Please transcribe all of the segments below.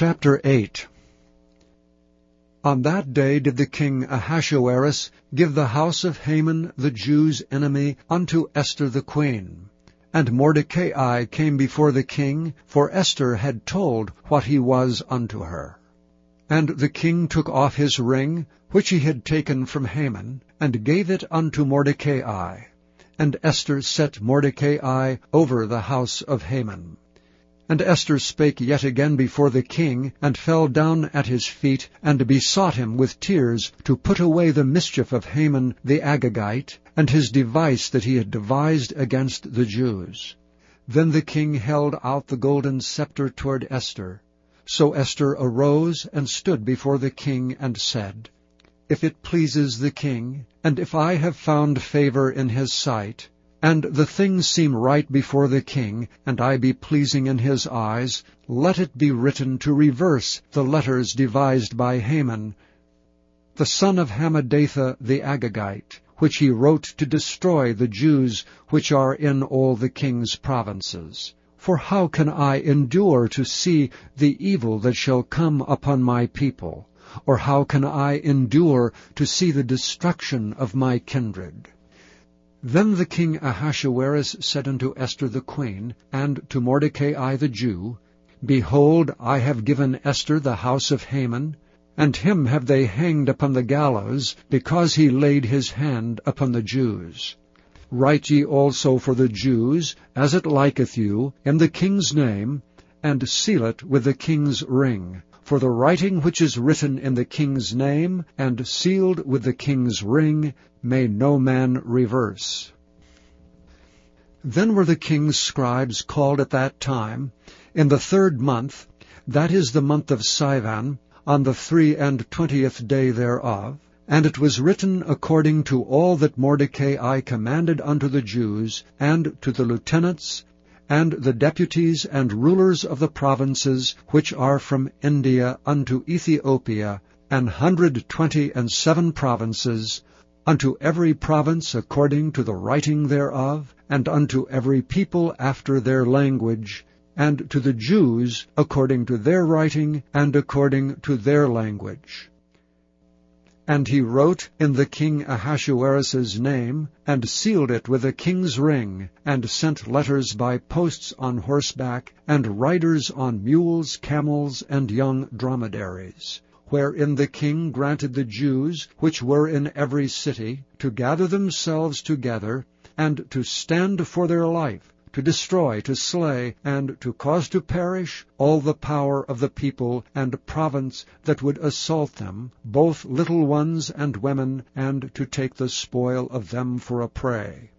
Chapter 8 On that day did the king Ahasuerus give the house of Haman the Jews' enemy unto Esther the queen. And Mordecai came before the king, for Esther had told what he was unto her. And the king took off his ring, which he had taken from Haman, and gave it unto Mordecai. And Esther set Mordecai over the house of Haman. And Esther spake yet again before the king, and fell down at his feet, and besought him with tears to put away the mischief of Haman the Agagite, and his device that he had devised against the Jews. Then the king held out the golden scepter toward Esther. So Esther arose and stood before the king, and said, If it pleases the king, and if I have found favor in his sight, and the things seem right before the king, and I be pleasing in his eyes, let it be written to reverse the letters devised by Haman, the son of Hammedatha the Agagite, which he wrote to destroy the Jews which are in all the king's provinces. For how can I endure to see the evil that shall come upon my people? Or how can I endure to see the destruction of my kindred? Then the king Ahasuerus said unto Esther the queen, and to Mordecai the Jew, Behold, I have given Esther the house of Haman, and him have they hanged upon the gallows, because he laid his hand upon the Jews. Write ye also for the Jews, as it liketh you, in the king's name, and seal it with the king's ring. For the writing which is written in the king's name, and sealed with the king's ring, may no man reverse. Then were the king's scribes called at that time, in the third month, that is the month of Sivan, on the three and twentieth day thereof, and it was written according to all that Mordecai commanded unto the Jews, and to the lieutenants, and the deputies and rulers of the provinces which are from India unto Ethiopia, an hundred twenty and seven provinces, unto every province according to the writing thereof, and unto every people after their language, and to the Jews according to their writing and according to their language. And he wrote in the king Ahasuerus's name, and sealed it with a king's ring, and sent letters by posts on horseback, and riders on mules, camels, and young dromedaries, wherein the king granted the Jews, which were in every city, to gather themselves together, and to stand for their life, to destroy, to slay, and to cause to perish all the power of the people and province that would assault them, both little ones and women, and to take the spoil of them for a prey.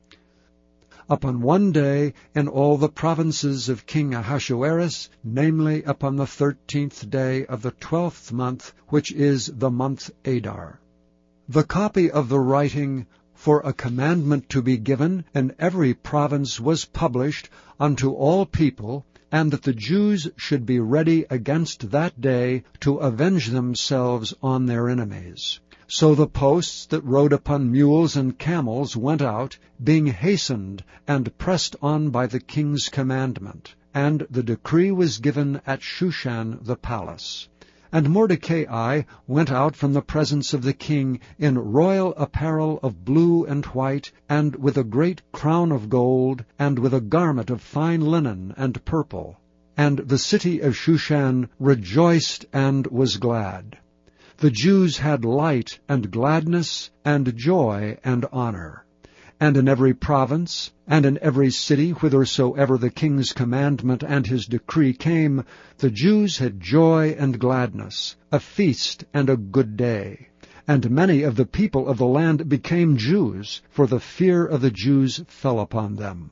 Upon one day in all the provinces of King Ahasuerus, namely upon the thirteenth day of the twelfth month, which is the month Adar. The copy of the writing for a commandment to be given in every province was published unto all people, and that the Jews should be ready against that day to avenge themselves on their enemies. So the posts that rode upon mules and camels went out, being hastened and pressed on by the king's commandment. And the decree was given at Shushan the palace. And Mordecai went out from the presence of the king in royal apparel of blue and white, and with a great crown of gold, and with a garment of fine linen and purple. And the city of Shushan rejoiced and was glad. The Jews had light and gladness and joy and honor and in every province, and in every city whithersoever the king's commandment and his decree came, the Jews had joy and gladness, a feast and a good day. And many of the people of the land became Jews, for the fear of the Jews fell upon them.